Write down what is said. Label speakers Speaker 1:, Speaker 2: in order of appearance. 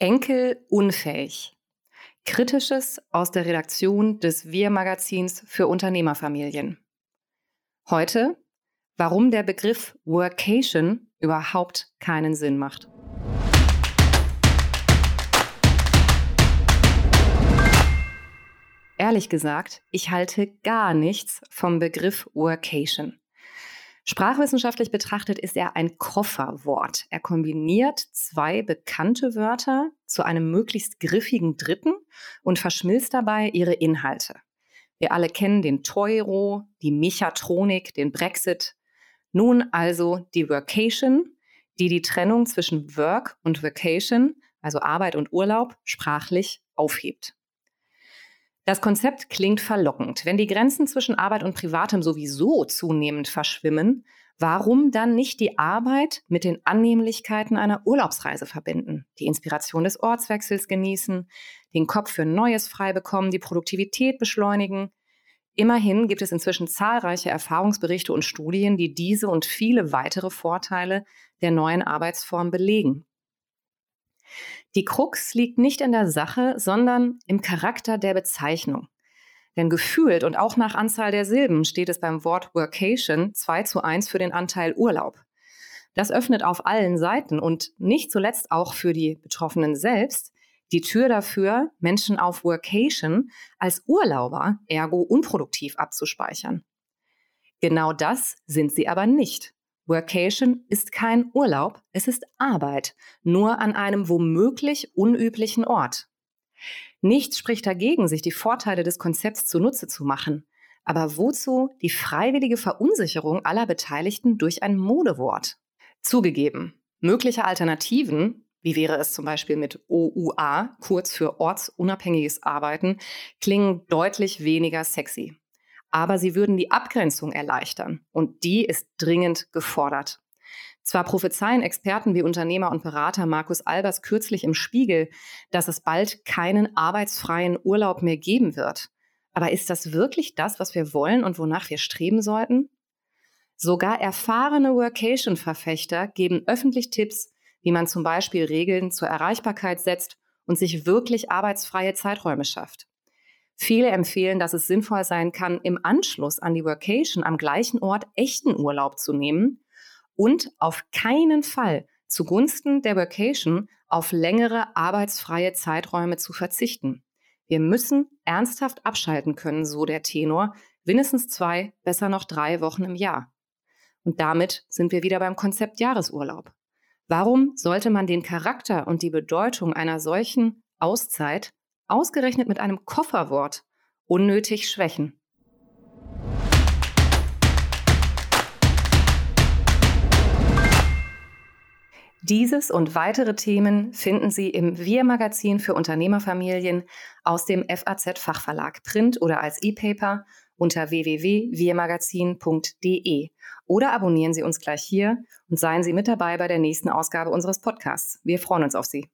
Speaker 1: Enkel unfähig. Kritisches aus der Redaktion des Wir-Magazins für Unternehmerfamilien. Heute, warum der Begriff Workation überhaupt keinen Sinn macht. Ehrlich gesagt, ich halte gar nichts vom Begriff Workation. Sprachwissenschaftlich betrachtet ist er ein Kofferwort. Er kombiniert zwei bekannte Wörter zu einem möglichst griffigen dritten und verschmilzt dabei ihre Inhalte. Wir alle kennen den Teuro, die Mechatronik, den Brexit. Nun also die Workation, die die Trennung zwischen Work und Vacation, also Arbeit und Urlaub, sprachlich aufhebt. Das Konzept klingt verlockend. Wenn die Grenzen zwischen Arbeit und Privatem sowieso zunehmend verschwimmen, warum dann nicht die Arbeit mit den Annehmlichkeiten einer Urlaubsreise verbinden, die Inspiration des Ortswechsels genießen, den Kopf für Neues frei bekommen, die Produktivität beschleunigen? Immerhin gibt es inzwischen zahlreiche Erfahrungsberichte und Studien, die diese und viele weitere Vorteile der neuen Arbeitsform belegen. Die Krux liegt nicht in der Sache, sondern im Charakter der Bezeichnung. Denn gefühlt und auch nach Anzahl der Silben steht es beim Wort Workation 2 zu 1 für den Anteil Urlaub. Das öffnet auf allen Seiten und nicht zuletzt auch für die Betroffenen selbst die Tür dafür, Menschen auf Workation als Urlauber, ergo unproduktiv abzuspeichern. Genau das sind sie aber nicht. Workation ist kein Urlaub, es ist Arbeit, nur an einem womöglich unüblichen Ort. Nichts spricht dagegen, sich die Vorteile des Konzepts zunutze zu machen. Aber wozu die freiwillige Verunsicherung aller Beteiligten durch ein Modewort? Zugegeben, mögliche Alternativen, wie wäre es zum Beispiel mit OUA, kurz für ortsunabhängiges Arbeiten, klingen deutlich weniger sexy aber sie würden die Abgrenzung erleichtern und die ist dringend gefordert. Zwar prophezeien Experten wie Unternehmer und Berater Markus Albers kürzlich im Spiegel, dass es bald keinen arbeitsfreien Urlaub mehr geben wird. Aber ist das wirklich das, was wir wollen und wonach wir streben sollten? Sogar erfahrene Workation-Verfechter geben öffentlich Tipps, wie man zum Beispiel Regeln zur Erreichbarkeit setzt und sich wirklich arbeitsfreie Zeiträume schafft. Viele empfehlen, dass es sinnvoll sein kann, im Anschluss an die Workation am gleichen Ort echten Urlaub zu nehmen und auf keinen Fall zugunsten der Workation auf längere arbeitsfreie Zeiträume zu verzichten. Wir müssen ernsthaft abschalten können, so der Tenor, mindestens zwei, besser noch drei Wochen im Jahr. Und damit sind wir wieder beim Konzept Jahresurlaub. Warum sollte man den Charakter und die Bedeutung einer solchen Auszeit ausgerechnet mit einem Kofferwort unnötig schwächen. Dieses und weitere Themen finden Sie im Wir-Magazin für Unternehmerfamilien aus dem FAZ-Fachverlag Print oder als E-Paper unter www.wirmagazin.de oder abonnieren Sie uns gleich hier und seien Sie mit dabei bei der nächsten Ausgabe unseres Podcasts. Wir freuen uns auf Sie.